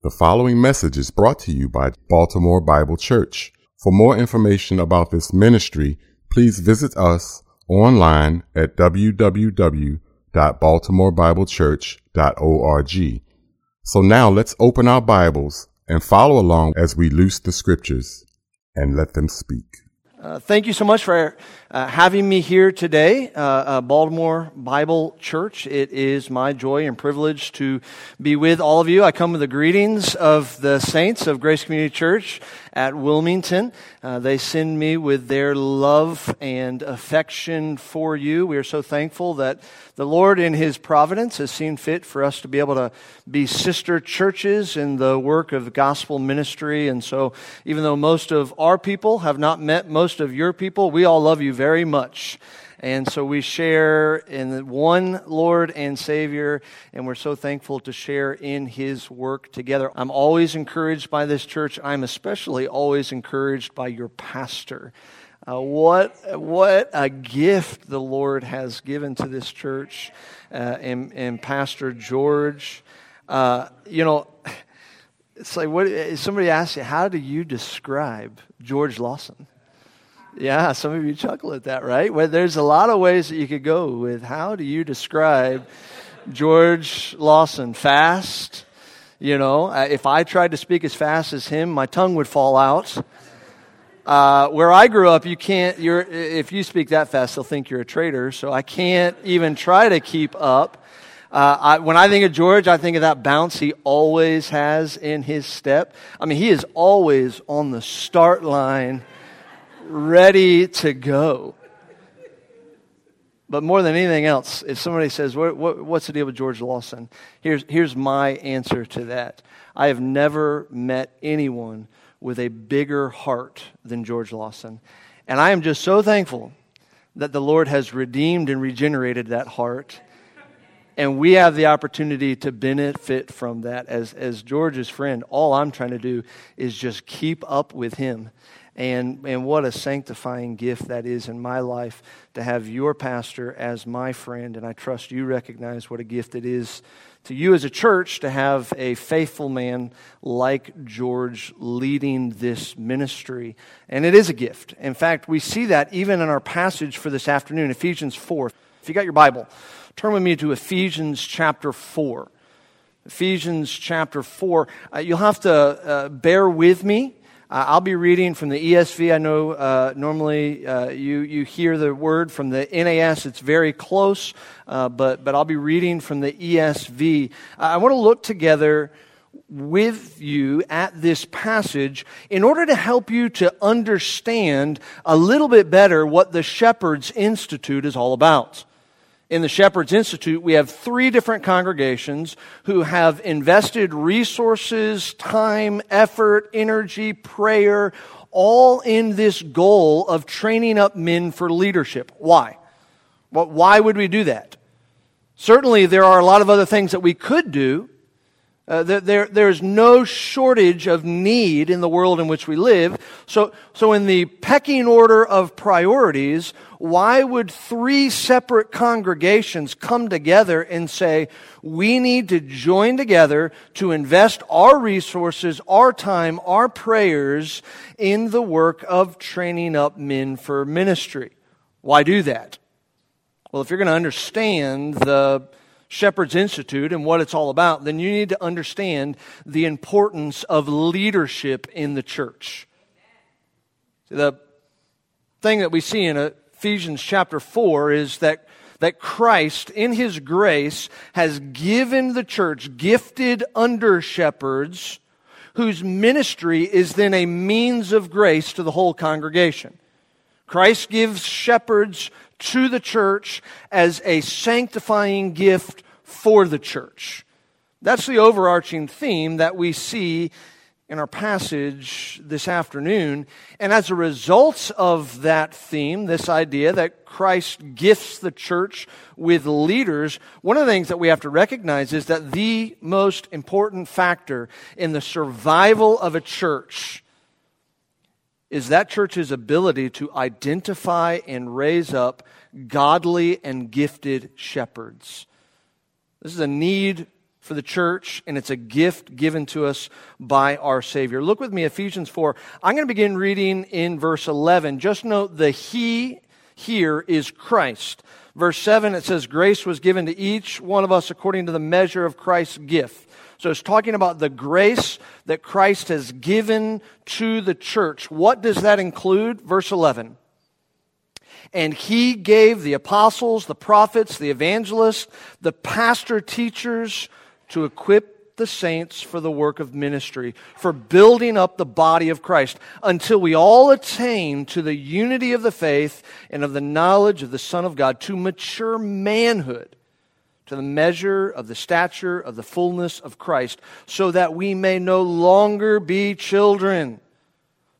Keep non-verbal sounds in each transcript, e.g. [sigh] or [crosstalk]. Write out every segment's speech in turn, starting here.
The following message is brought to you by Baltimore Bible Church. For more information about this ministry, please visit us online at www.baltimorebiblechurch.org. So now let's open our Bibles and follow along as we loose the scriptures and let them speak. Uh, thank you so much for uh, having me here today, uh, uh, Baltimore Bible Church. It is my joy and privilege to be with all of you. I come with the greetings of the saints of Grace Community Church at Wilmington. Uh, they send me with their love and affection for you. We are so thankful that the Lord, in His providence, has seen fit for us to be able to be sister churches in the work of gospel ministry. And so, even though most of our people have not met most of your people, we all love you very much. And so we share in the one Lord and Savior, and we're so thankful to share in His work together. I'm always encouraged by this church. I'm especially always encouraged by your pastor. Uh, what, what a gift the Lord has given to this church uh, and, and Pastor George. Uh, you know, it's like what somebody asks you, how do you describe George Lawson? Yeah, some of you chuckle at that, right? Well, there's a lot of ways that you could go with how do you describe George Lawson? Fast, you know, uh, if I tried to speak as fast as him, my tongue would fall out. Uh, where I grew up, you can't. You're, if you speak that fast, they'll think you're a traitor. So I can't even try to keep up. Uh, I, when I think of George, I think of that bounce he always has in his step. I mean, he is always on the start line ready to go. But more than anything else, if somebody says, what, what, What's the deal with George Lawson? Here's, here's my answer to that. I have never met anyone with a bigger heart than George Lawson. And I am just so thankful that the Lord has redeemed and regenerated that heart. And we have the opportunity to benefit from that. As, as George's friend, all I'm trying to do is just keep up with him and, and what a sanctifying gift that is in my life to have your pastor as my friend. And I trust you recognize what a gift it is to you as a church to have a faithful man like George leading this ministry. And it is a gift. In fact, we see that even in our passage for this afternoon, Ephesians 4. If you got your Bible, turn with me to Ephesians chapter 4. Ephesians chapter 4. Uh, you'll have to uh, bear with me uh, I'll be reading from the ESV. I know uh, normally uh, you, you hear the word from the NAS. It's very close, uh, but, but I'll be reading from the ESV. I want to look together with you at this passage in order to help you to understand a little bit better what the Shepherd's Institute is all about in the Shepherd's Institute, we have three different congregations who have invested resources, time, effort, energy, prayer, all in this goal of training up men for leadership. Why? Why would we do that? Certainly, there are a lot of other things that we could do. Uh, there, there's no shortage of need in the world in which we live. So, so in the pecking order of priorities, why would three separate congregations come together and say, we need to join together to invest our resources, our time, our prayers in the work of training up men for ministry? Why do that? Well, if you're going to understand the Shepherd's Institute and what it's all about, then you need to understand the importance of leadership in the church. The thing that we see in Ephesians chapter 4 is that, that Christ, in his grace, has given the church gifted under shepherds whose ministry is then a means of grace to the whole congregation. Christ gives shepherds to the church as a sanctifying gift for the church. That's the overarching theme that we see in our passage this afternoon. And as a result of that theme, this idea that Christ gifts the church with leaders, one of the things that we have to recognize is that the most important factor in the survival of a church is that church's ability to identify and raise up godly and gifted shepherds. This is a need for the church, and it's a gift given to us by our Savior. Look with me, Ephesians 4. I'm going to begin reading in verse 11. Just note the He here is Christ. Verse 7, it says, Grace was given to each one of us according to the measure of Christ's gift. So it's talking about the grace that Christ has given to the church. What does that include? Verse 11. And he gave the apostles, the prophets, the evangelists, the pastor teachers to equip the saints for the work of ministry, for building up the body of Christ, until we all attain to the unity of the faith and of the knowledge of the Son of God, to mature manhood, to the measure of the stature of the fullness of Christ, so that we may no longer be children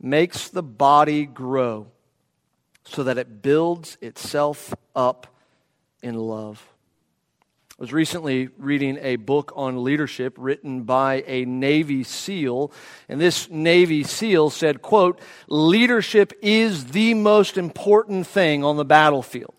makes the body grow so that it builds itself up in love. I was recently reading a book on leadership written by a Navy SEAL, and this Navy SEAL said, quote, leadership is the most important thing on the battlefield.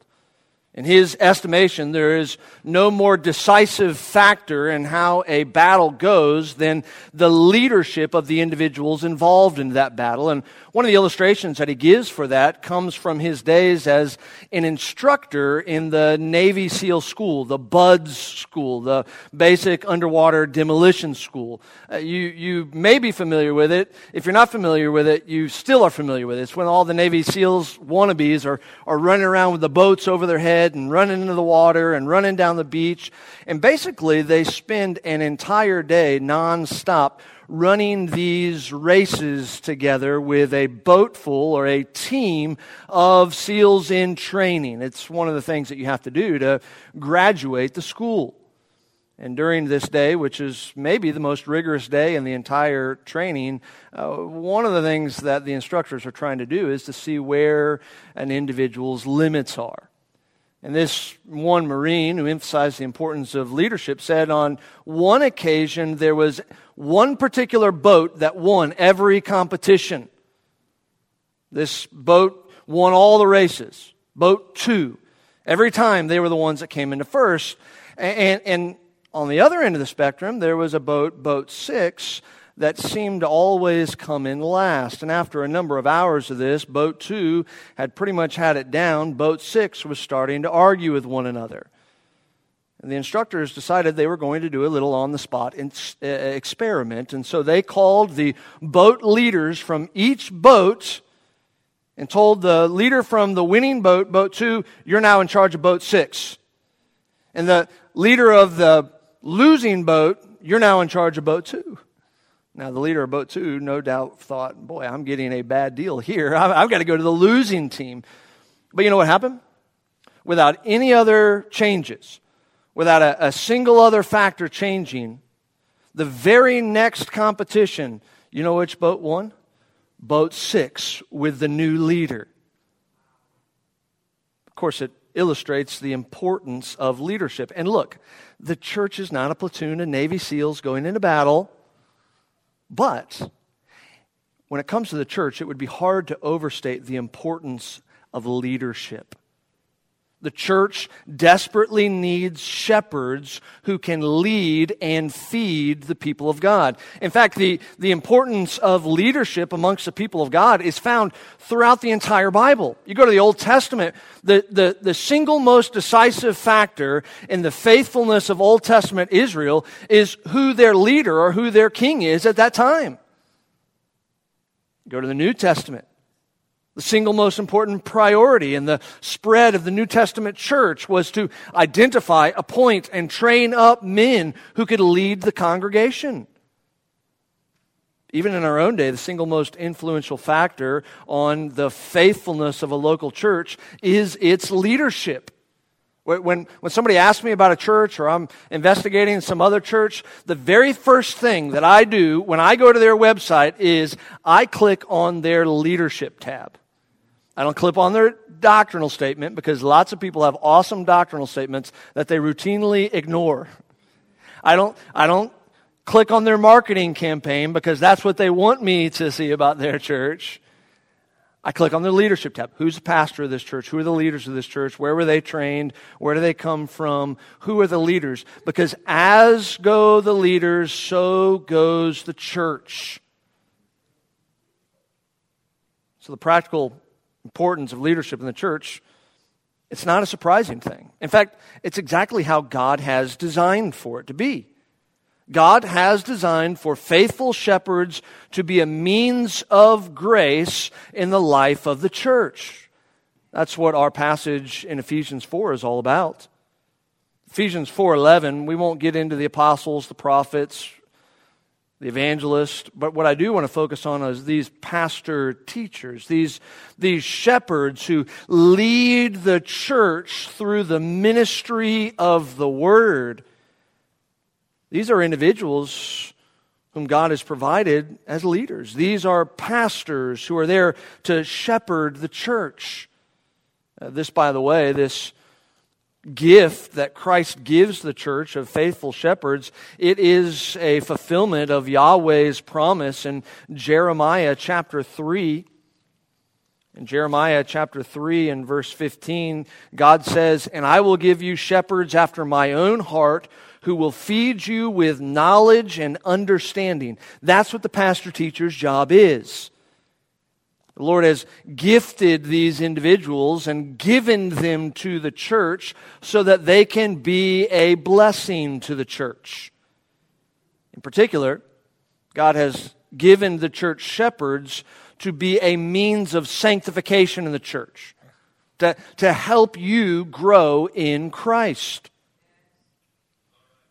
In his estimation, there is no more decisive factor in how a battle goes than the leadership of the individuals involved in that battle. And one of the illustrations that he gives for that comes from his days as an instructor in the Navy SEAL school, the BUDS school, the Basic Underwater Demolition School. Uh, you, you may be familiar with it. If you're not familiar with it, you still are familiar with it. It's when all the Navy SEALs wannabes are, are running around with the boats over their head and running into the water and running down the beach. And basically, they spend an entire day nonstop running these races together with a boat full or a team of SEALs in training. It's one of the things that you have to do to graduate the school. And during this day, which is maybe the most rigorous day in the entire training, uh, one of the things that the instructors are trying to do is to see where an individual's limits are. And this one Marine who emphasized the importance of leadership said on one occasion there was one particular boat that won every competition. This boat won all the races. Boat two. Every time they were the ones that came into first. And, and on the other end of the spectrum, there was a boat, boat six, that seemed to always come in last. And after a number of hours of this, boat two had pretty much had it down. Boat six was starting to argue with one another. And the instructors decided they were going to do a little on the spot uh, experiment. And so they called the boat leaders from each boat and told the leader from the winning boat, boat two, you're now in charge of boat six. And the leader of the losing boat, you're now in charge of boat two. Now, the leader of boat two no doubt thought, boy, I'm getting a bad deal here. [laughs] I've got to go to the losing team. But you know what happened? Without any other changes, without a, a single other factor changing, the very next competition, you know which boat won? Boat six with the new leader. Of course, it illustrates the importance of leadership. And look, the church is not a platoon of Navy SEALs going into battle. But when it comes to the church, it would be hard to overstate the importance of leadership. The church desperately needs shepherds who can lead and feed the people of God. In fact, the, the importance of leadership amongst the people of God is found throughout the entire Bible. You go to the Old Testament, the, the, the single most decisive factor in the faithfulness of Old Testament Israel is who their leader or who their king is at that time. Go to the New Testament. The single most important priority in the spread of the New Testament church was to identify, appoint, and train up men who could lead the congregation. Even in our own day, the single most influential factor on the faithfulness of a local church is its leadership. When, when somebody asks me about a church or I'm investigating some other church, the very first thing that I do when I go to their website is I click on their leadership tab. I don't click on their doctrinal statement because lots of people have awesome doctrinal statements that they routinely ignore. I don't, I don't click on their marketing campaign because that's what they want me to see about their church. I click on the leadership tab. Who's the pastor of this church? Who are the leaders of this church? Where were they trained? Where do they come from? Who are the leaders? Because as go the leaders, so goes the church. So the practical importance of leadership in the church, it's not a surprising thing. In fact, it's exactly how God has designed for it to be. God has designed for faithful shepherds to be a means of grace in the life of the church. That's what our passage in Ephesians 4 is all about. Ephesians 4:11, we won't get into the apostles, the prophets, the evangelist, but what I do want to focus on is these pastor teachers, these, these shepherds who lead the church through the ministry of the word. These are individuals whom God has provided as leaders. These are pastors who are there to shepherd the church. Uh, this, by the way, this gift that Christ gives the church of faithful shepherds, it is a fulfillment of Yahweh's promise in Jeremiah chapter 3. In Jeremiah chapter 3 and verse 15, God says, And I will give you shepherds after my own heart who will feed you with knowledge and understanding. That's what the pastor teacher's job is. The Lord has gifted these individuals and given them to the church so that they can be a blessing to the church. In particular, God has given the church shepherds to be a means of sanctification in the church, to, to help you grow in Christ.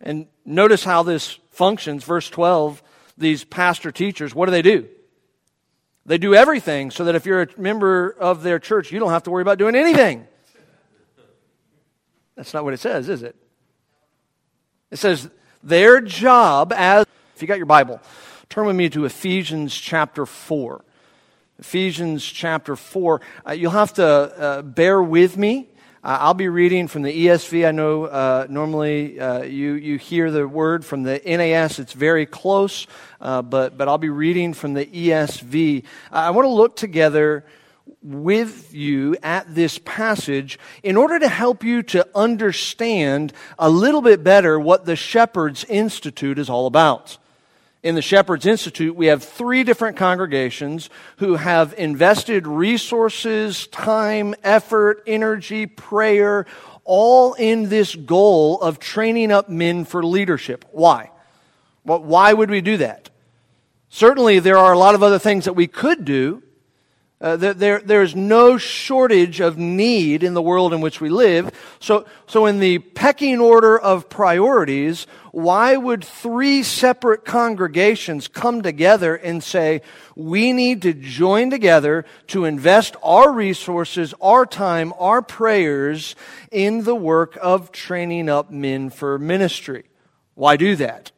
And notice how this functions. Verse 12, these pastor teachers, what do they do? They do everything so that if you're a member of their church, you don't have to worry about doing anything. That's not what it says, is it? It says their job as, if you got your Bible, turn with me to Ephesians chapter 4. Ephesians chapter 4. Uh, you'll have to uh, bear with me I'll be reading from the ESV. I know uh, normally uh, you, you hear the word from the NAS. It's very close, uh, but, but I'll be reading from the ESV. I want to look together with you at this passage in order to help you to understand a little bit better what the Shepherd's Institute is all about in the Shepherd's Institute, we have three different congregations who have invested resources, time, effort, energy, prayer, all in this goal of training up men for leadership. Why? Well, why would we do that? Certainly, there are a lot of other things that we could do. Uh, there, there's no shortage of need in the world in which we live. So, so in the pecking order of priorities, why would three separate congregations come together and say, we need to join together to invest our resources, our time, our prayers in the work of training up men for ministry? Why do that?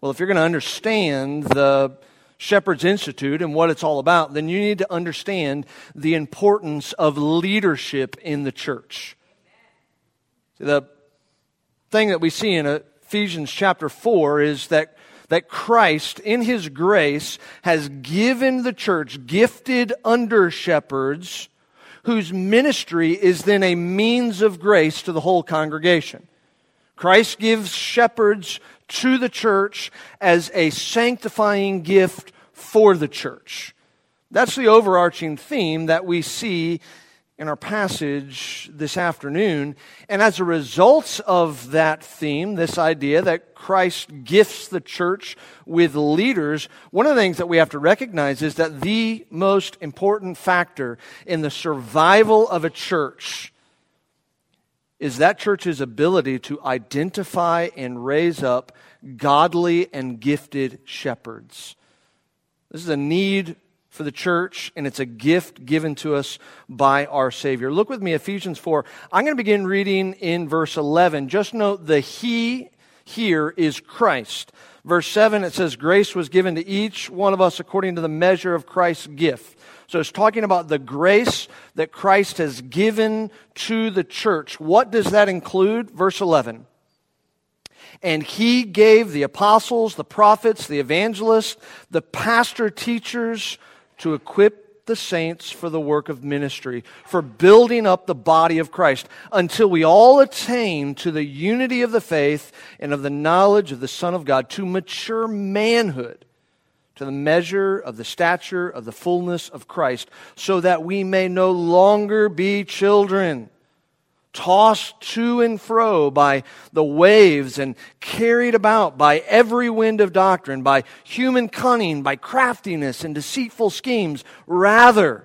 Well, if you're going to understand the Shepherd's Institute and what it's all about, then you need to understand the importance of leadership in the church. The thing that we see in Ephesians chapter 4 is that, that Christ, in his grace, has given the church gifted under shepherds whose ministry is then a means of grace to the whole congregation. Christ gives shepherds to the church as a sanctifying gift for the church. That's the overarching theme that we see in our passage this afternoon. And as a result of that theme, this idea that Christ gifts the church with leaders, one of the things that we have to recognize is that the most important factor in the survival of a church is that church's ability to identify and raise up godly and gifted shepherds. This is a need for the church, and it's a gift given to us by our Savior. Look with me, Ephesians 4. I'm going to begin reading in verse 11. Just note the He here is Christ. Verse 7, it says, Grace was given to each one of us according to the measure of Christ's gift. So it's talking about the grace that Christ has given to the church. What does that include? Verse 11. And he gave the apostles, the prophets, the evangelists, the pastor teachers, to equip the saints for the work of ministry, for building up the body of Christ, until we all attain to the unity of the faith and of the knowledge of the Son of God, to mature manhood, to the measure of the stature of the fullness of Christ, so that we may no longer be children tossed to and fro by the waves and carried about by every wind of doctrine, by human cunning, by craftiness and deceitful schemes. Rather,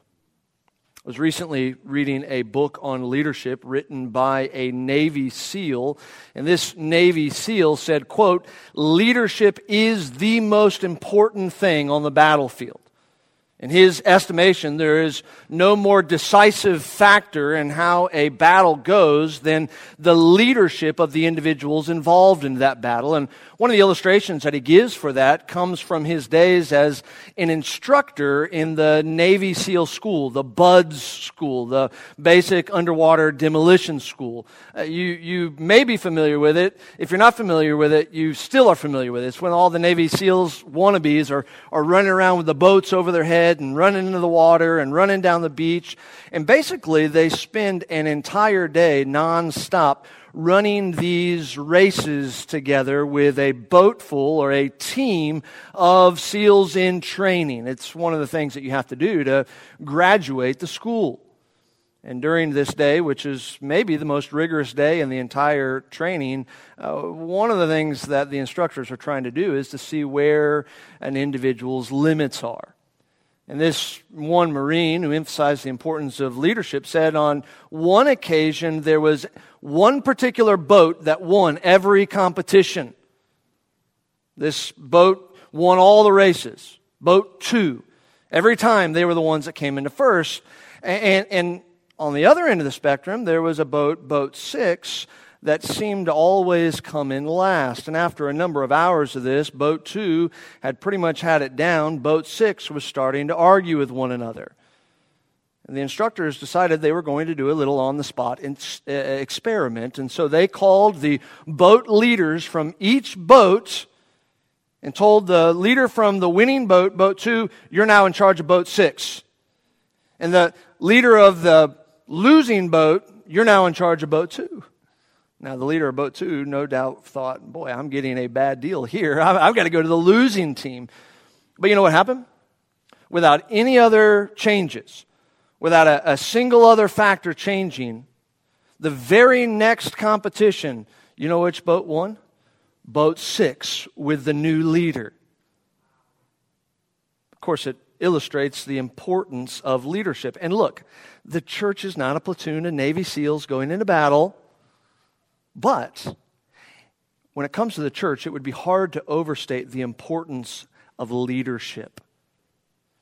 I was recently reading a book on leadership written by a Navy SEAL, and this Navy SEAL said, quote, leadership is the most important thing on the battlefield. In his estimation, there is no more decisive factor in how a battle goes than the leadership of the individuals involved in that battle. And one of the illustrations that he gives for that comes from his days as an instructor in the Navy SEAL school, the BUDS school, the Basic Underwater Demolition School. Uh, you, you may be familiar with it. If you're not familiar with it, you still are familiar with it. It's when all the Navy SEALs wannabes are, are running around with the boats over their head and running into the water and running down the beach. And basically, they spend an entire day nonstop running these races together with a boatful or a team of SEALs in training. It's one of the things that you have to do to graduate the school. And during this day, which is maybe the most rigorous day in the entire training, uh, one of the things that the instructors are trying to do is to see where an individual's limits are. And this one Marine who emphasized the importance of leadership said on one occasion there was one particular boat that won every competition. This boat won all the races. Boat two. Every time they were the ones that came into first. And, and, on the other end of the spectrum, there was a boat, boat six, that seemed to always come in last. And after a number of hours of this, boat two had pretty much had it down. Boat six was starting to argue with one another. The instructors decided they were going to do a little on the spot uh, experiment. And so they called the boat leaders from each boat and told the leader from the winning boat, boat two, you're now in charge of boat six. And the leader of the losing boat, you're now in charge of boat two. Now, the leader of boat two no doubt thought, boy, I'm getting a bad deal here. [laughs] I've got to go to the losing team. But you know what happened? Without any other changes, without a, a single other factor changing, the very next competition, you know which boat won? Boat six with the new leader. Of course, it illustrates the importance of leadership. And look, the church is not a platoon of Navy SEALs going into battle. But when it comes to the church, it would be hard to overstate the importance of leadership.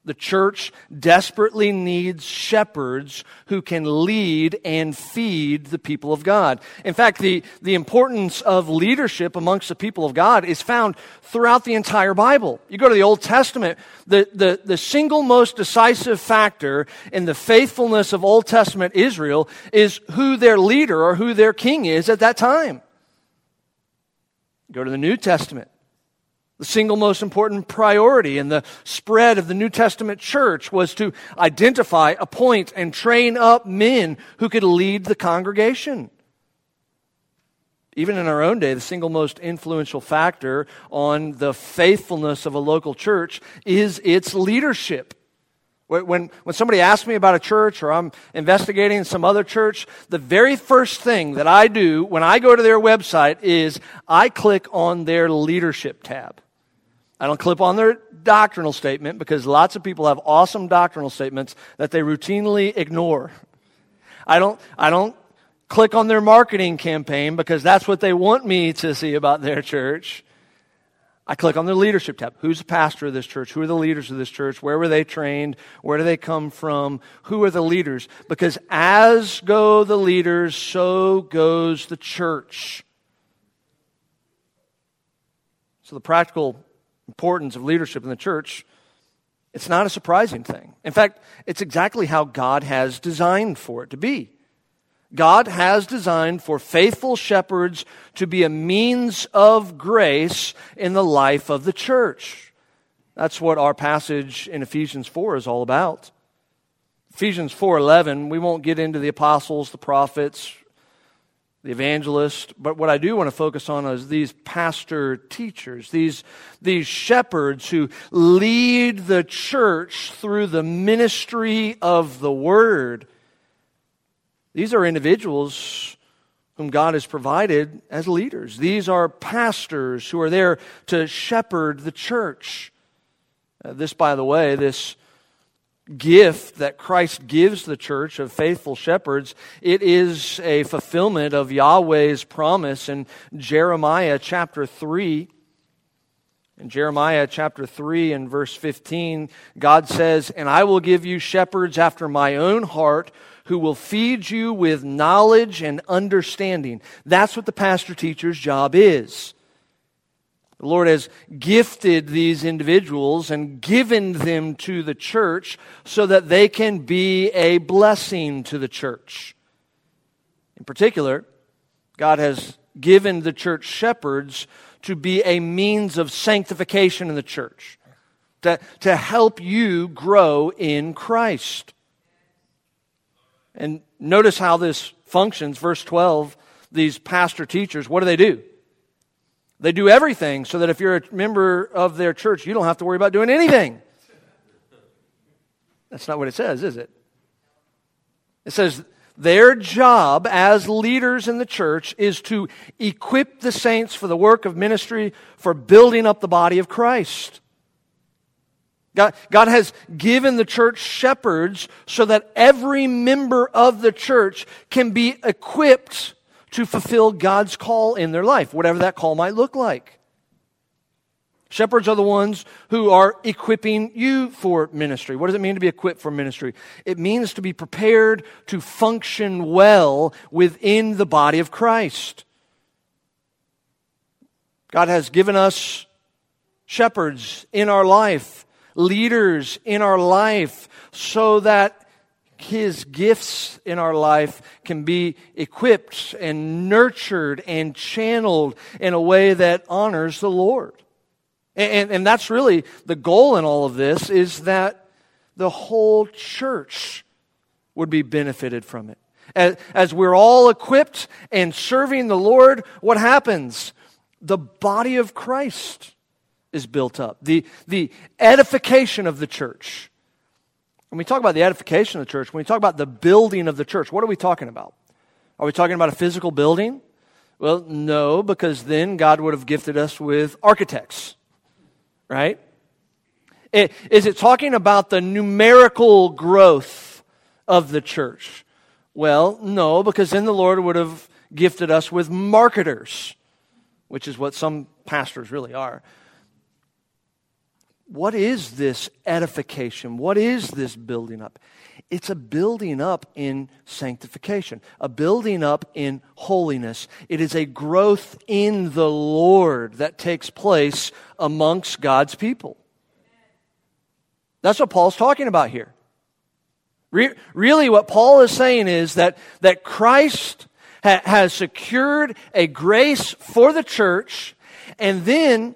The church desperately needs shepherds who can lead and feed the people of God. In fact, the, the importance of leadership amongst the people of God is found throughout the entire Bible. You go to the Old Testament, the, the, the single most decisive factor in the faithfulness of Old Testament Israel is who their leader or who their king is at that time. Go to the New Testament. The single most important priority in the spread of the New Testament church was to identify, appoint, and train up men who could lead the congregation. Even in our own day, the single most influential factor on the faithfulness of a local church is its leadership. When, when somebody asks me about a church or I'm investigating some other church, the very first thing that I do when I go to their website is I click on their leadership tab. I don't clip on their doctrinal statement because lots of people have awesome doctrinal statements that they routinely ignore. I don't, I don't click on their marketing campaign because that's what they want me to see about their church. I click on the leadership tab. Who's the pastor of this church? Who are the leaders of this church? Where were they trained? Where do they come from? Who are the leaders? Because as go the leaders, so goes the church. So the practical importance of leadership in the church, it's not a surprising thing. In fact, it's exactly how God has designed for it to be. God has designed for faithful shepherds to be a means of grace in the life of the church. That's what our passage in Ephesians 4 is all about. Ephesians 4:11, we won't get into the apostles, the prophets, the evangelist, but what I do want to focus on is these pastor teachers, these, these shepherds who lead the church through the ministry of the word these are individuals whom God has provided as leaders. These are pastors who are there to shepherd the church. Uh, this, by the way, this gift that Christ gives the church of faithful shepherds, it is a fulfillment of Yahweh's promise in Jeremiah chapter 3. In Jeremiah chapter 3 and verse 15, God says, And I will give you shepherds after my own heart who will feed you with knowledge and understanding. That's what the pastor teacher's job is. The Lord has gifted these individuals and given them to the church so that they can be a blessing to the church. In particular, God has given the church shepherds to be a means of sanctification in the church, to, to help you grow in Christ. And notice how this functions. Verse 12, these pastor teachers, what do they do? They do everything so that if you're a member of their church, you don't have to worry about doing anything. That's not what it says, is it? It says their job as leaders in the church is to equip the saints for the work of ministry, for building up the body of Christ. God, God has given the church shepherds so that every member of the church can be equipped to fulfill God's call in their life, whatever that call might look like. Shepherds are the ones who are equipping you for ministry. What does it mean to be equipped for ministry? It means to be prepared to function well within the body of Christ. God has given us shepherds in our life leaders in our life so that his gifts in our life can be equipped and nurtured and channeled in a way that honors the Lord. And, and, and, that's really the goal in all of this is that the whole church would be benefited from it. As, as we're all equipped and serving the Lord, what happens? The body of Christ is built up, the, the edification of the church. When we talk about the edification of the church, when we talk about the building of the church, what are we talking about? Are we talking about a physical building? Well, no, because then God would have gifted us with architects, right? Is it talking about the numerical growth of the church? Well, no, because then the Lord would have gifted us with marketers, which is what some pastors really are what is this edification? What is this building up? It's a building up in sanctification, a building up in holiness. It is a growth in the Lord that takes place amongst God's people. That's what Paul's talking about here. Re- really, what Paul is saying is that, that Christ ha- has secured a grace for the church, and then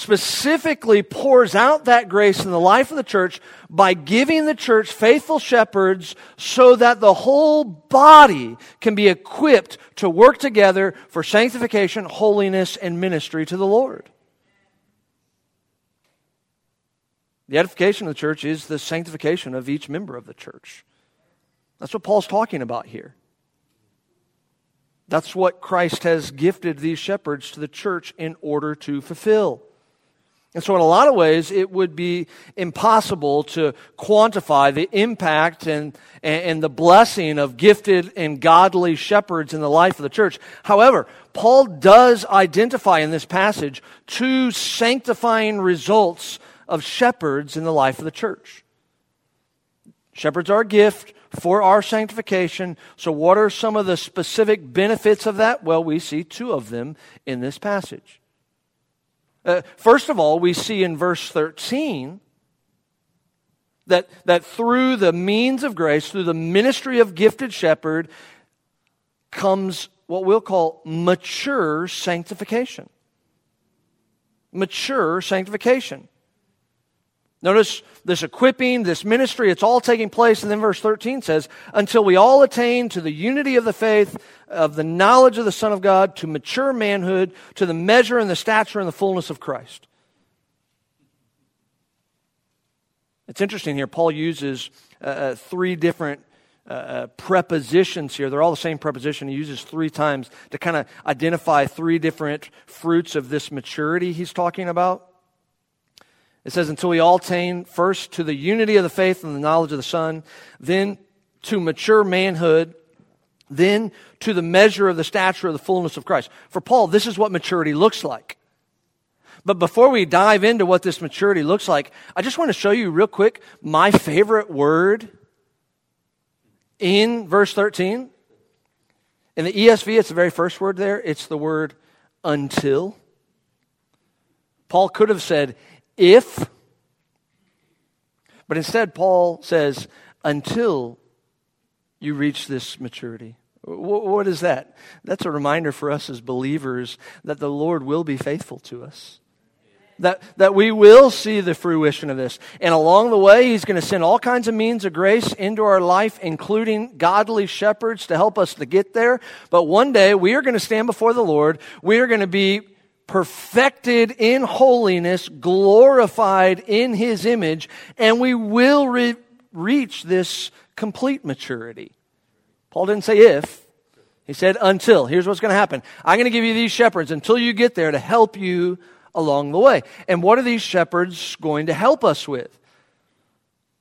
specifically pours out that grace in the life of the church by giving the church faithful shepherds so that the whole body can be equipped to work together for sanctification, holiness, and ministry to the Lord. The edification of the church is the sanctification of each member of the church. That's what Paul's talking about here. That's what Christ has gifted these shepherds to the church in order to fulfill. And so, in a lot of ways, it would be impossible to quantify the impact and, and, the blessing of gifted and godly shepherds in the life of the church. However, Paul does identify in this passage two sanctifying results of shepherds in the life of the church. Shepherds are a gift for our sanctification. So, what are some of the specific benefits of that? Well, we see two of them in this passage. Uh, first of all, we see in verse 13 that, that through the means of grace, through the ministry of gifted shepherd, comes what we'll call mature sanctification. Mature sanctification. Notice this equipping, this ministry, it's all taking place. And then verse 13 says, until we all attain to the unity of the faith, of the knowledge of the Son of God, to mature manhood, to the measure and the stature and the fullness of Christ. It's interesting here. Paul uses uh, uh three different uh, uh, prepositions here. They're all the same preposition. He uses three times to kind of identify three different fruits of this maturity he's talking about. It says, until we all attain first to the unity of the faith and the knowledge of the Son, then to mature manhood, then to the measure of the stature of the fullness of Christ. For Paul, this is what maturity looks like. But before we dive into what this maturity looks like, I just want to show you real quick my favorite word in verse 13. In the ESV, it's the very first word there. It's the word until. Paul could have said, if, but instead, Paul says, until you reach this maturity. What is that? That's a reminder for us as believers that the Lord will be faithful to us. That, that we will see the fruition of this. And along the way, He's going to send all kinds of means of grace into our life, including godly shepherds to help us to get there. But one day, we are going to stand before the Lord. We are going to be perfected in holiness, glorified in his image, and we will re- reach this complete maturity. Paul didn't say if, he said until. Here's what's going to happen I'm going to give you these shepherds until you get there to help you along the way. And what are these shepherds going to help us with?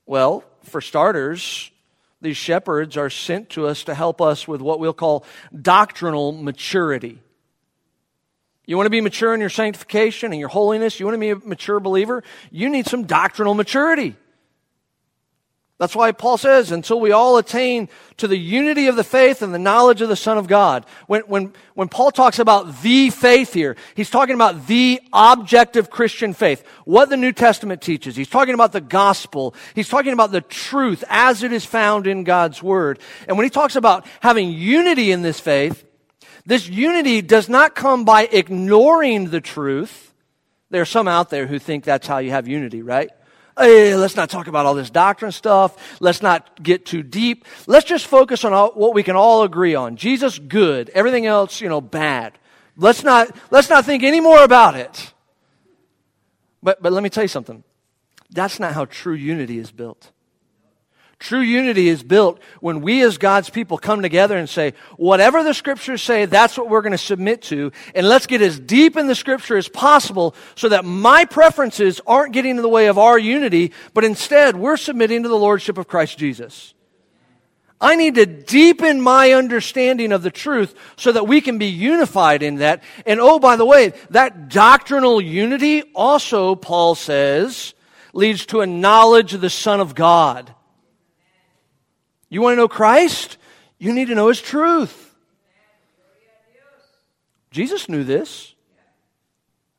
Well, for starters, these shepherds are sent to us to help us with what we'll call doctrinal maturity. You want to be mature in your sanctification and your holiness? You want to be a mature believer? You need some doctrinal maturity. That's why Paul says, until we all attain to the unity of the faith and the knowledge of the Son of God. When, when, when Paul talks about the faith here, he's talking about the objective Christian faith, what the New Testament teaches. He's talking about the gospel. He's talking about the truth as it is found in God's Word. And when he talks about having unity in this faith, this unity does not come by ignoring the truth. There are some out there who think that's how you have unity, right? Hey, let's not talk about all this doctrine stuff. Let's not get too deep. Let's just focus on all, what we can all agree on. Jesus, good. Everything else, you know, bad. Let's not, let's not think any more about it. But, but let me tell you something. That's not how true unity is built. True unity is built when we as God's people come together and say, whatever the scriptures say, that's what we're going to submit to. And let's get as deep in the scripture as possible so that my preferences aren't getting in the way of our unity, but instead we're submitting to the Lordship of Christ Jesus. I need to deepen my understanding of the truth so that we can be unified in that. And oh, by the way, that doctrinal unity also, Paul says, leads to a knowledge of the Son of God. You want to know Christ? You need to know His truth. Jesus knew this.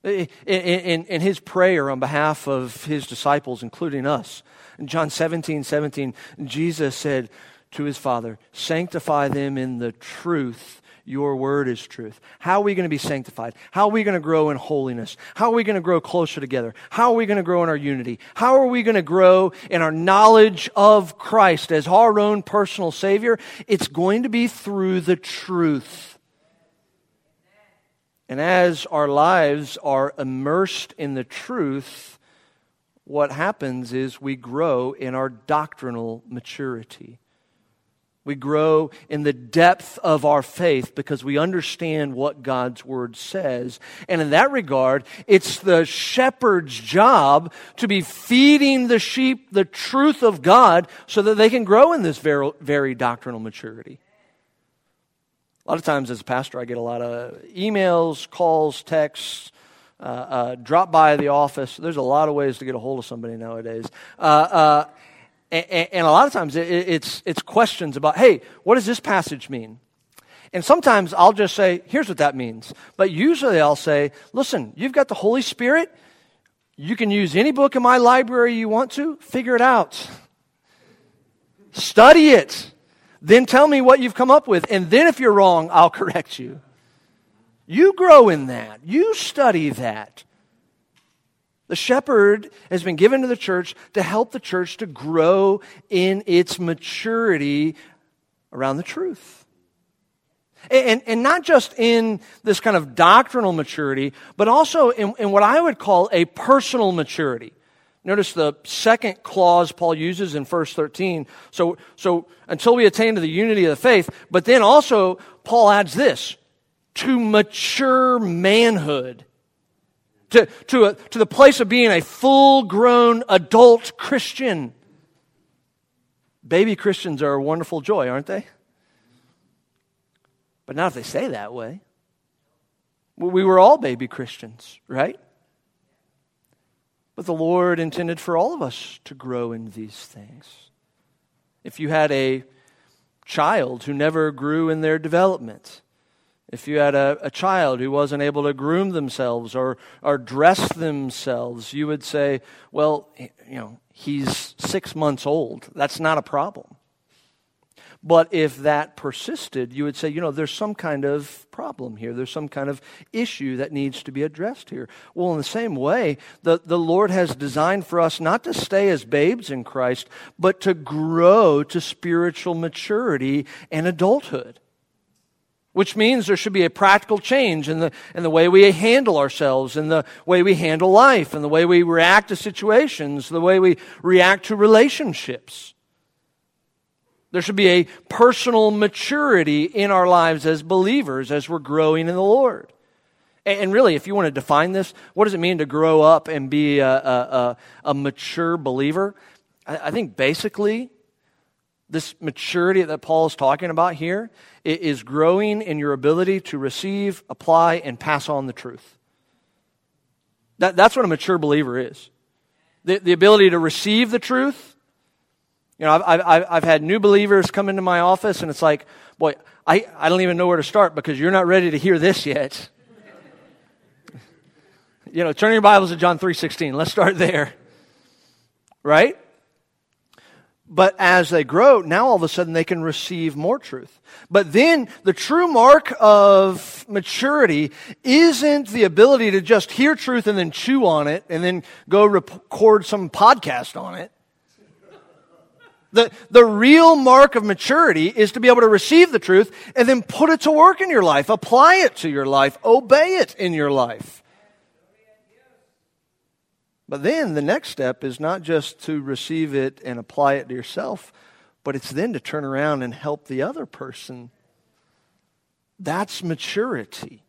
In, in, in, his prayer on behalf of his disciples, including us, in John 17 17, Jesus said to his Father, Sanctify them in the truth. Your word is truth. How are we going to be sanctified? How are we going to grow in holiness? How are we going to grow closer together? How are we going to grow in our unity? How are we going to grow in our knowledge of Christ as our own personal Savior? It's going to be through the truth. And as our lives are immersed in the truth, what happens is we grow in our doctrinal maturity. We grow in the depth of our faith because we understand what God's word says. And in that regard, it's the shepherd's job to be feeding the sheep the truth of God so that they can grow in this very, very doctrinal maturity. A lot of times as a pastor, I get a lot of emails, calls, texts, uh, uh, drop by the office. There's a lot of ways to get a hold of somebody nowadays. Uh, uh and, and a lot of times it, it's, it's questions about, hey, what does this passage mean? And sometimes I'll just say, here's what that means. But usually I'll say, listen, you've got the Holy Spirit. You can use any book in my library you want to. Figure it out. Study it. Then tell me what you've come up with. And then if you're wrong, I'll [laughs] correct you. You grow in that. You study that. The shepherd has been given to the church to help the church to grow in its maturity around the truth. And, and not just in this kind of doctrinal maturity, but also in, in what I would call a personal maturity. Notice the second clause Paul uses in verse 13. So, so until we attain to the unity of the faith, but then also Paul adds this to mature manhood to, to, a, to the place of being a full grown adult Christian. Baby Christians are a wonderful joy, aren't they? But not if they say that way. We were all baby Christians, right? But the Lord intended for all of us to grow in these things. If you had a child who never grew in their development, if you had a, a child who wasn't able to groom themselves or, or dress themselves, you would say, well, you know, he's six months old. That's not a problem. But if that persisted, you would say, you know, there's some kind of problem here. There's some kind of issue that needs to be addressed here. Well, in the same way, the, the Lord has designed for us not to stay as babes in Christ, but to grow to spiritual maturity and adulthood which means there should be a practical change in the, in the way we handle ourselves, in the way we handle life, in the way we react to situations, the way we react to relationships. There should be a personal maturity in our lives as believers as we're growing in the Lord. And really, if you want to define this, what does it mean to grow up and be a, a, a mature believer? I think basically this maturity that Paul is talking about here is growing in your ability to receive, apply, and pass on the truth. That, that's what a mature believer is the, the ability to receive the truth. You know, I've, I've, I've had new believers come into my office, and it's like, boy, I, I don't even know where to start because you're not ready to hear this yet. [laughs] you know, turn your Bibles to John 3.16. Let's start there. Right? But as they grow, now all of a sudden they can receive more truth. But then the true mark of maturity isn't the ability to just hear truth and then chew on it and then go record some podcast on it. The, the real mark of maturity is to be able to receive the truth and then put it to work in your life, apply it to your life, obey it in your life. But then the next step is not just to receive it and apply it to yourself, but it's then to turn around and help the other person. That's maturity.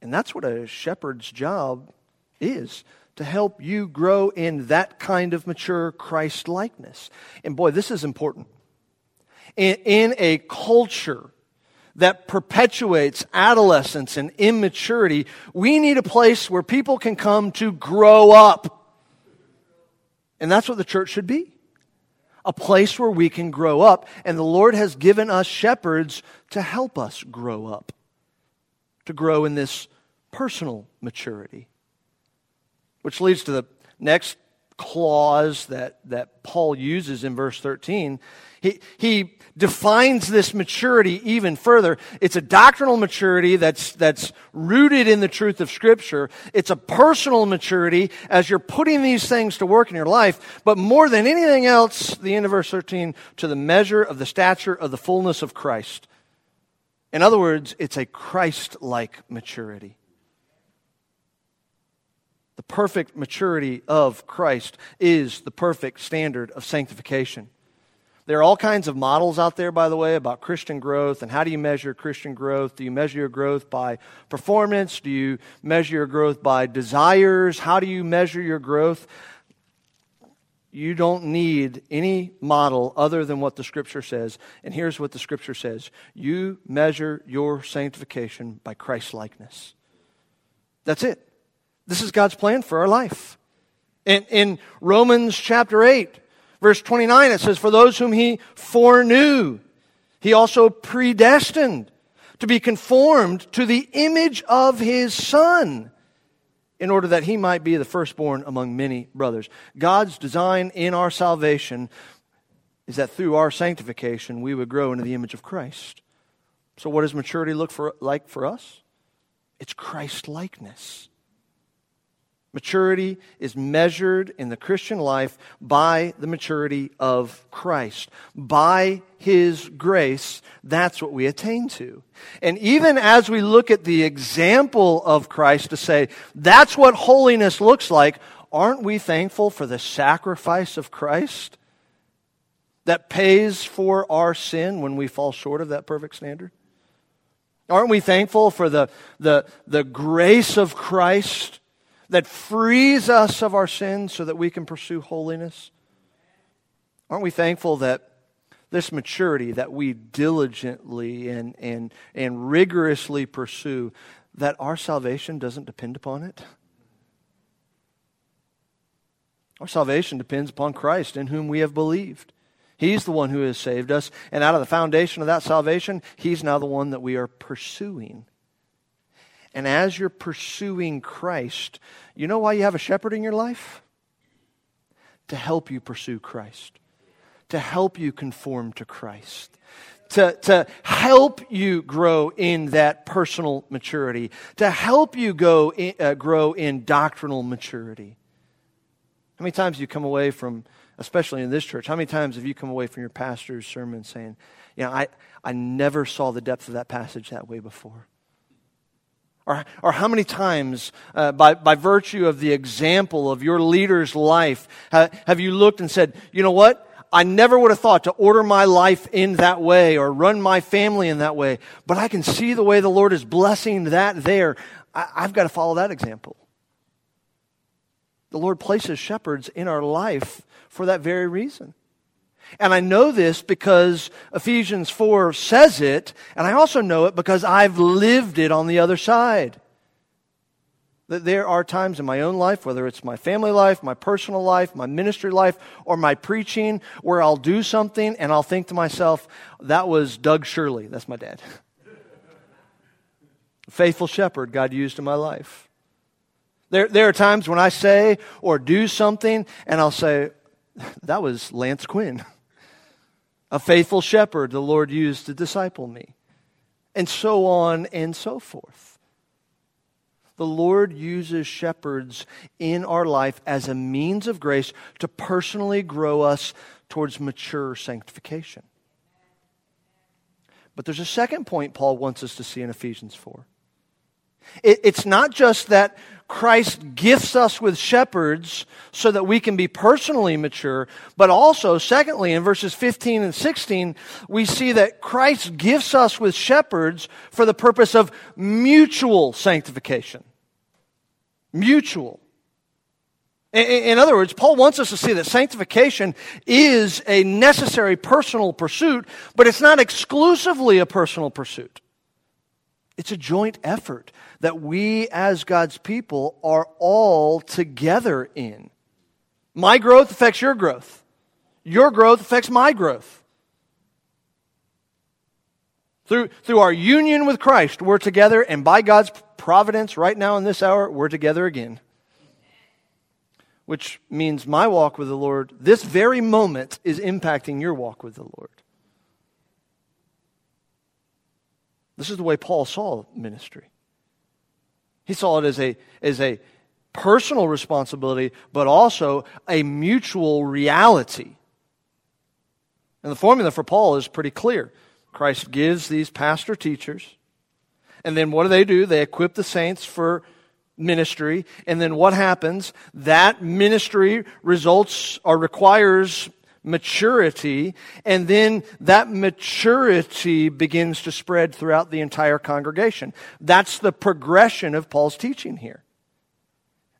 And that's what a shepherd's job is to help you grow in that kind of mature Christ likeness. And boy, this is important. In, in a culture that perpetuates adolescence and immaturity, we need a place where people can come to grow up. And that's what the church should be a place where we can grow up. And the Lord has given us shepherds to help us grow up, to grow in this personal maturity. Which leads to the next clause that, that Paul uses in verse 13. He, he defines this maturity even further. It's a doctrinal maturity that's, that's rooted in the truth of Scripture. It's a personal maturity as you're putting these things to work in your life. But more than anything else, the end of verse 13, to the measure of the stature of the fullness of Christ. In other words, it's a Christ like maturity. The perfect maturity of Christ is the perfect standard of sanctification. There are all kinds of models out there, by the way, about Christian growth and how do you measure Christian growth? Do you measure your growth by performance? Do you measure your growth by desires? How do you measure your growth? You don't need any model other than what the Scripture says. And here's what the Scripture says You measure your sanctification by Christ likeness. That's it. This is God's plan for our life. In, in Romans chapter 8, verse 29, it says, For those whom he foreknew, he also predestined to be conformed to the image of his Son in order that he might be the firstborn among many brothers. God's design in our salvation is that through our sanctification we would grow into the image of Christ. So, what does maturity look for, like for us? It's Christ likeness. Maturity is measured in the Christian life by the maturity of Christ. By His grace, that's what we attain to. And even as we look at the example of Christ to say, that's what holiness looks like, aren't we thankful for the sacrifice of Christ that pays for our sin when we fall short of that perfect standard? Aren't we thankful for the, the, the grace of Christ that frees us of our sins so that we can pursue holiness? Aren't we thankful that this maturity that we diligently and, and, and rigorously pursue, that our salvation doesn't depend upon it? Our salvation depends upon Christ in whom we have believed. He's the one who has saved us, and out of the foundation of that salvation, He's now the one that we are pursuing. And as you're pursuing Christ, you know why you have a shepherd in your life? To help you pursue Christ, to help you conform to Christ. To, to help you grow in that personal maturity, to help you go in, uh, grow in doctrinal maturity. How many times do you come away from, especially in this church, how many times have you come away from your pastor's sermon saying, you know, I, I never saw the depth of that passage that way before? Or, or how many times, uh, by, by virtue of the example of your leader's life, ha, have you looked and said, you know what? I never would have thought to order my life in that way or run my family in that way, but I can see the way the Lord is blessing that there. I, I've got to follow that example. The Lord places shepherds in our life for that very reason. And I know this because Ephesians 4 says it, and I also know it because I've lived it on the other side. That there are times in my own life, whether it's my family life, my personal life, my ministry life, or my preaching, where I'll do something and I'll think to myself, that was Doug Shirley. That's my dad. [laughs] Faithful shepherd God used in my life. There, there are times when I say or do something and I'll say, that was Lance Quinn [laughs] a faithful shepherd the Lord used to disciple me, and so on and so forth. The Lord uses shepherds in our life as a means of grace to personally grow us towards mature sanctification. But there's a second point Paul wants us to see in Ephesians 4. It, it's not just that Christ gifts us with shepherds so that we can be personally mature, but also, secondly, in verses 15 and 16, we see that Christ gifts us with shepherds for the purpose of mutual sanctification. Mutual. In other words, Paul wants us to see that sanctification is a necessary personal pursuit, but it's not exclusively a personal pursuit. It's a joint effort that we as God's people are all together in. My growth affects your growth. Your growth affects my growth. Through, through our union with Christ, we're together, and by God's providence, right now in this hour, we're together again. Which means my walk with the Lord, this very moment, is impacting your walk with the Lord. This is the way Paul saw ministry. He saw it as a, as a personal responsibility, but also a mutual reality. And the formula for Paul is pretty clear. Christ gives these pastor teachers, and then what do they do? They equip the saints for ministry. And then what happens? That ministry results or requires maturity, and then that maturity begins to spread throughout the entire congregation. That's the progression of Paul's teaching here.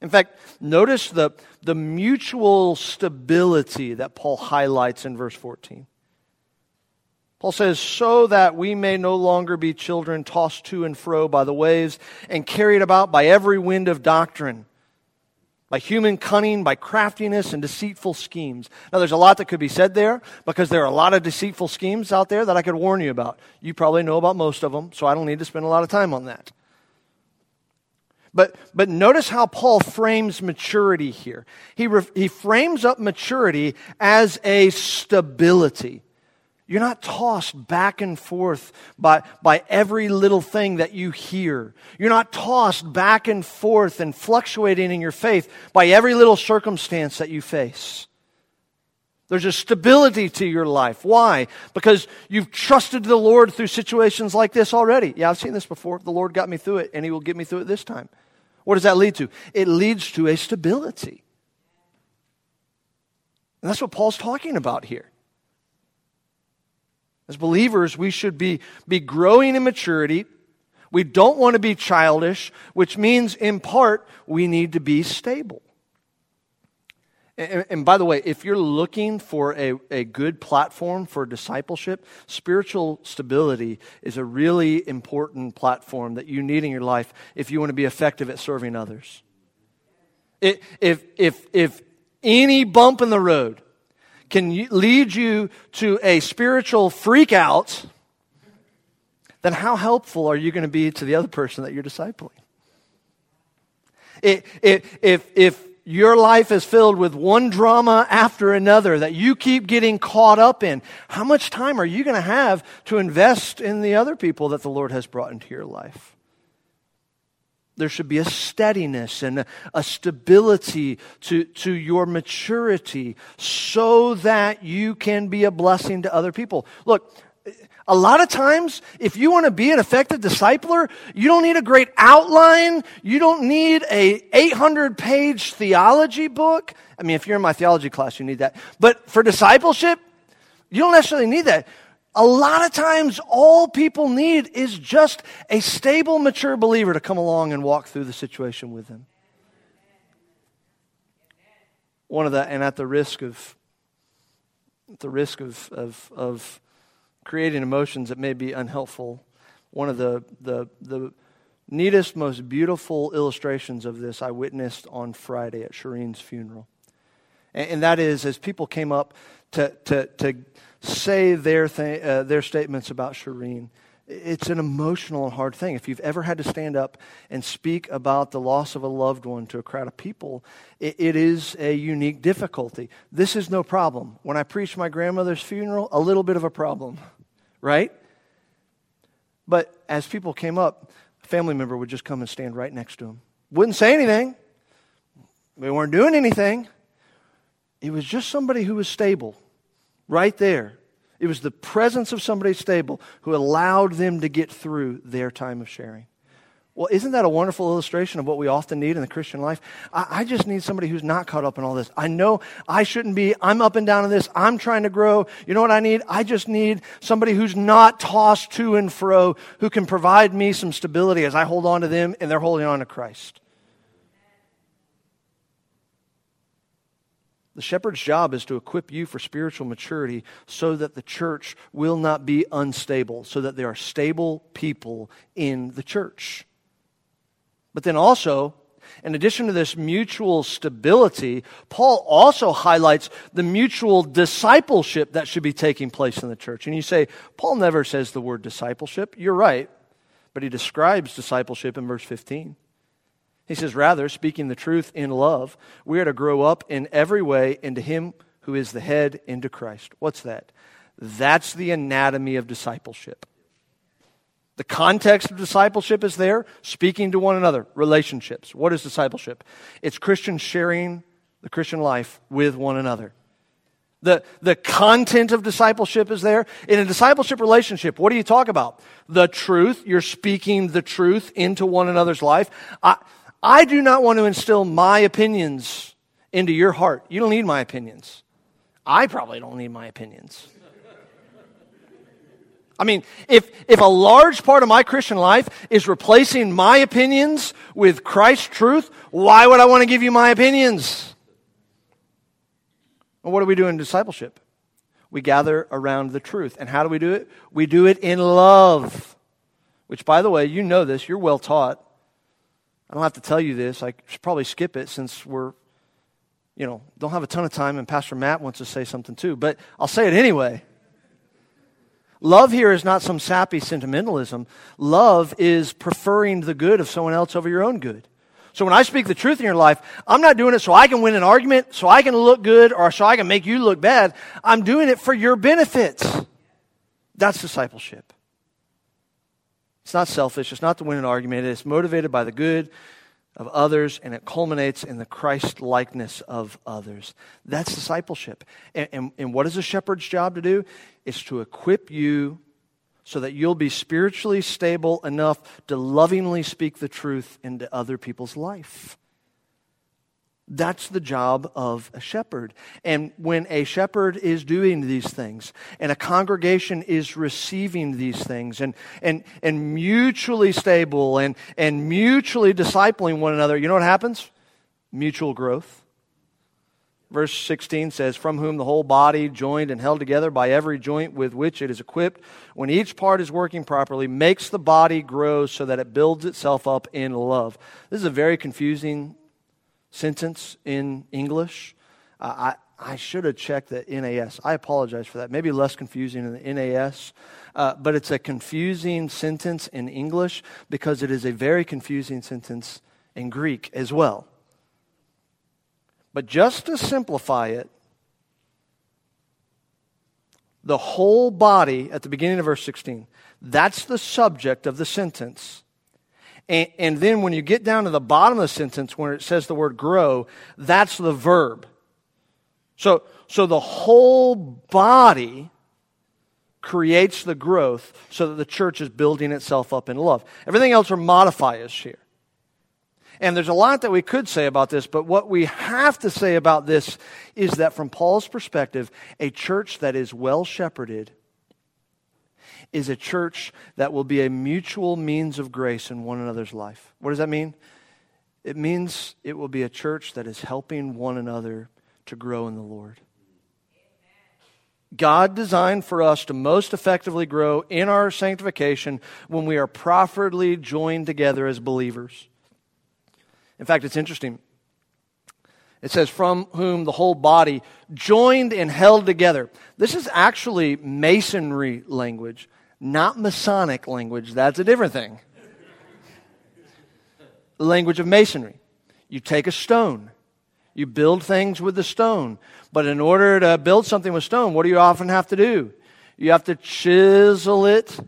In fact, notice the, the mutual stability that Paul highlights in verse 14. Paul says, so that we may no longer be children tossed to and fro by the waves and carried about by every wind of doctrine by human cunning, by craftiness, and deceitful schemes. Now, there's a lot that could be said there because there are a lot of deceitful schemes out there that I could warn you about. You probably know about most of them, so I don't need to spend a lot of time on that. But, but notice how Paul frames maturity here. He, re, he frames up maturity as a stability. You're not tossed back and forth by, by every little thing that you hear. You're not tossed back and forth and fluctuating in your faith by every little circumstance that you face. There's a stability to your life. Why? Because you've trusted the Lord through situations like this already. Yeah, I've seen this before. The Lord got me through it, and He will get me through it this time. What does that lead to? It leads to a stability. And that's what Paul's talking about here. As believers, we should be, be growing in maturity. We don't want to be childish, which means, in part, we need to be stable. And, and, by the way, if you're looking for a, a good platform for discipleship, spiritual stability is a really important platform that you need in your life if you want to be effective at serving others. If, if, if any bump in the road can lead you to a spiritual freak out, then how helpful are you going to be to the other person that you're discipling? If, if, if your life is filled with one drama after another that you keep getting caught up in, how much time are you going to have to invest in the other people that the Lord has brought into your life? There should be a steadiness and a stability to, to your maturity so that you can be a blessing to other people. Look, a lot of times, if you want to be an effective discipler, you don't need a great outline. You don't need a 800 page theology book. I mean, if you're in my theology class, you need that. But for discipleship, you don't necessarily need that. A lot of times, all people need is just a stable, mature believer to come along and walk through the situation with them. One of the, and at the risk of, at the risk of, of, of creating emotions that may be unhelpful, one of the, the, the neatest, most beautiful illustrations of this I witnessed on Friday at Shireen's funeral. And, and that is, as people came up to, to, to say their, th- uh, their statements about Shireen. It's an emotional and hard thing. If you've ever had to stand up and speak about the loss of a loved one to a crowd of people, it, it is a unique difficulty. This is no problem. When I preached my grandmother's funeral, a little bit of a problem, right? But as people came up, a family member would just come and stand right next to him. Wouldn't say anything. We weren't doing anything. It was just somebody who was stable right there. It was the presence of somebody stable who allowed them to get through their time of sharing. Well, isn't that a wonderful illustration of what we often need in the Christian life? I, I, just need somebody who's not caught up in all this. I know I shouldn't be. I'm up and down in this. I'm trying to grow. You know what I need? I just need somebody who's not tossed to and fro, who can provide me some stability as I hold on to them and they're holding on to Christ. The shepherd's job is to equip you for spiritual maturity so that the church will not be unstable, so that there are stable people in the church. But then also, in addition to this mutual stability, Paul also highlights the mutual discipleship that should be taking place in the church. And you say, Paul never says the word discipleship. You're right, but he describes discipleship in verse 15. He says, Rather, speaking the truth in love, we are to grow up in every way into Him who is the head, into Christ. What's that? That's the anatomy of discipleship. The context of discipleship is there, speaking to one another, relationships. What is discipleship? It's Christians sharing the Christian life with one another. The, the content of discipleship is there. In a discipleship relationship, what do you talk about? The truth. You're speaking the truth into one another's life. I, I do not want to instill my opinions into your heart. You don't need my opinions. I probably don't need my opinions. I mean, if, if a large part of my Christian life is replacing my opinions with Christ's truth, why would I want to give you my opinions? Well, what do we do in discipleship? We gather around the truth. And how do we do it? We do it in love. Which, by the way, you know this, you're well taught. I don't have to tell you this. I should probably skip it since we're, you know, don't have a ton of time and Pastor Matt wants to say something too. But I'll say it anyway. Love here is not some sappy sentimentalism. Love is preferring the good of someone else over your own good. So when I speak the truth in your life, I'm not doing it so I can win an argument, so I can look good, or so I can make you look bad. I'm doing it for your benefits. That's discipleship. It's not selfish. It's not to win an argument. It's motivated by the good of others, and it culminates in the Christ likeness of others. That's discipleship. And, and, and, what is a shepherd's job to do? It's to equip you so that you'll be spiritually stable enough to lovingly speak the truth into other people's life. That's the job of a shepherd. And when a shepherd is doing these things and a congregation is receiving these things and, and, and mutually stable and, and mutually discipling one another, you know what happens? Mutual growth. Verse 16 says, From whom the whole body, joined and held together by every joint with which it is equipped, when each part is working properly, makes the body grow so that it builds itself up in love. This is a very confusing sentence in English. Uh, I, I should have checked the NAS. I apologize for that. Maybe less confusing in the NAS. Uh, but it's a confusing sentence in English because it is a very confusing sentence in Greek as well. But just to simplify it, the whole body at the beginning of verse 16, that's the subject of the sentence. And, and then when you get down to the bottom of the sentence where it says the word grow, that's the verb. So, so the whole body creates the growth so that the church is building itself up in love. Everything else are modifiers here. And there's a lot that we could say about this, but what we have to say about this is that from Paul's perspective, a church that is well shepherded is a church that will be a mutual means of grace in one another's life. What does that mean? It means it will be a church that is helping one another to grow in the Lord. God designed for us to most effectively grow in our sanctification when we are properly joined together as believers. In fact, it's interesting. It says, from whom the whole body joined and held together. This is actually masonry language not Masonic language. That's a different thing. the language of masonry. You take a stone, you build things with the stone. But in order to build something with stone, what do you often have to do? You have to chisel it.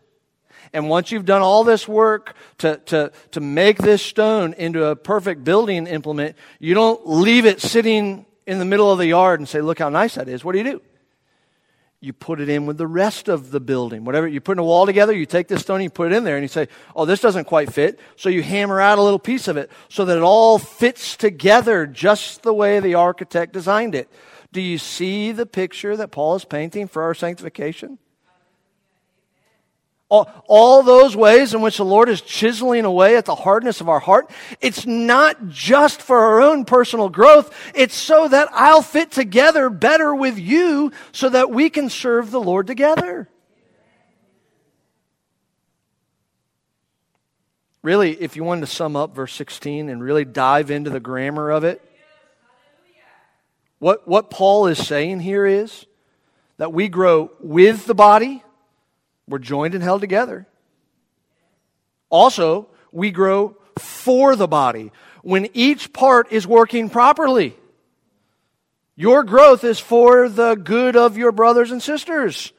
And once you've done all this work to, to, to make this stone into a perfect building implement, you don't leave it sitting in the middle of the yard and say, Look how nice that is. What do you do? you put it in with the rest of the building. Whatever you put in a wall together, you take this stone, and you put it in there, and you say, Oh, this doesn't quite fit. So you hammer out a little piece of it so that it all fits together just the way the architect designed it. Do you see the picture that Paul is painting for our sanctification? All, all those ways in which the Lord is chiseling away at the hardness of our heart, it's not just for our own personal growth. It's so that I'll fit together better with you so that we can serve the Lord together. Really, if you wanted to sum up verse 16 and really dive into the grammar of it, what, what Paul is saying here is that we grow with the body we're joined and held together. Also, we grow for the body when each part is working properly. Your growth is for the good of your brothers and sisters.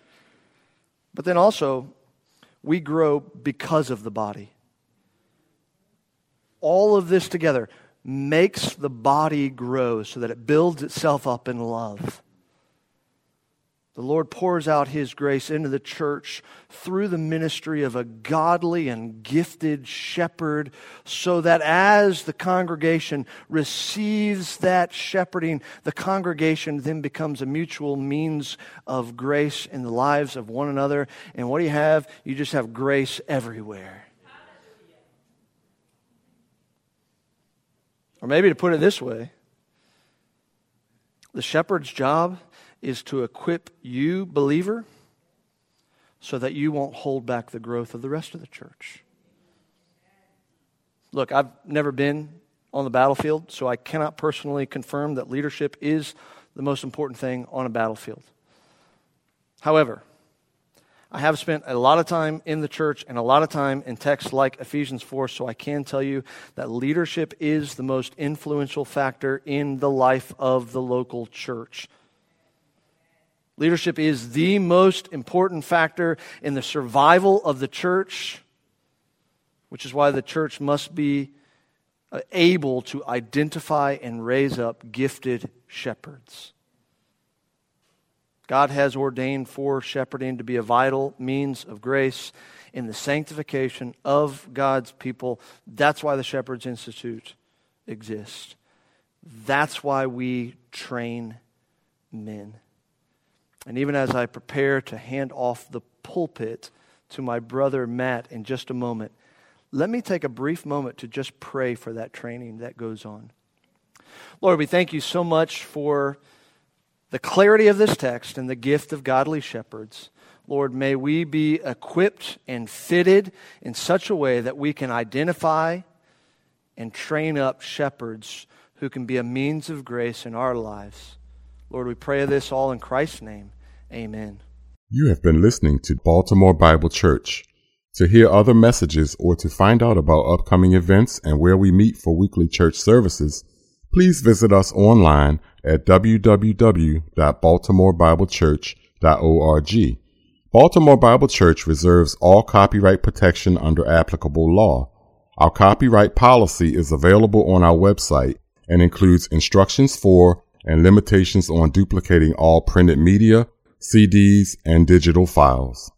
But then also, we grow because of the body. All of this together makes the body grow so that it builds itself up in love. The Lord pours out His grace into the church through the ministry of a godly and gifted shepherd, so that as the congregation receives that shepherding, the congregation then becomes a mutual means of grace in the lives of one another. And what do you have? You just have grace everywhere. Or maybe to put it this way the shepherd's job is to equip you, believer, so that you won't hold back the growth of the rest of the church. Look, I've never been on the battlefield, so I cannot personally confirm that leadership is the most important thing on a battlefield. However, I have spent a lot of time in the church and a lot of time in texts like Ephesians 4, so I can tell you that leadership is the most influential factor in the life of the local church. Leadership is the most important factor in the survival of the church, which is why the church must be uh, able to identify and raise up gifted shepherds. God has ordained for shepherding to be a vital means of grace in the sanctification of God's people. That's why the Shepherds Institute exists. That's why we train men. And even as I prepare to hand off the pulpit to my brother Matt in just a moment, let me take a brief moment to just pray for that training that goes on. Lord, we thank you so much for the clarity of this text and the gift of godly shepherds. Lord, may we be equipped and fitted in such a way that we can identify and train up shepherds who can be a means of grace in our lives. Lord, we pray this all in Christ's name. Amen. You have been listening to Baltimore Bible Church. To hear other messages or to find out about upcoming events and where we meet for weekly church services, please visit us online at www.baltimorebiblechurch.org. Baltimore Bible Church reserves all copyright protection under applicable law. Our copyright policy is available on our website and includes instructions for and limitations on duplicating all printed media, CDs, and digital files.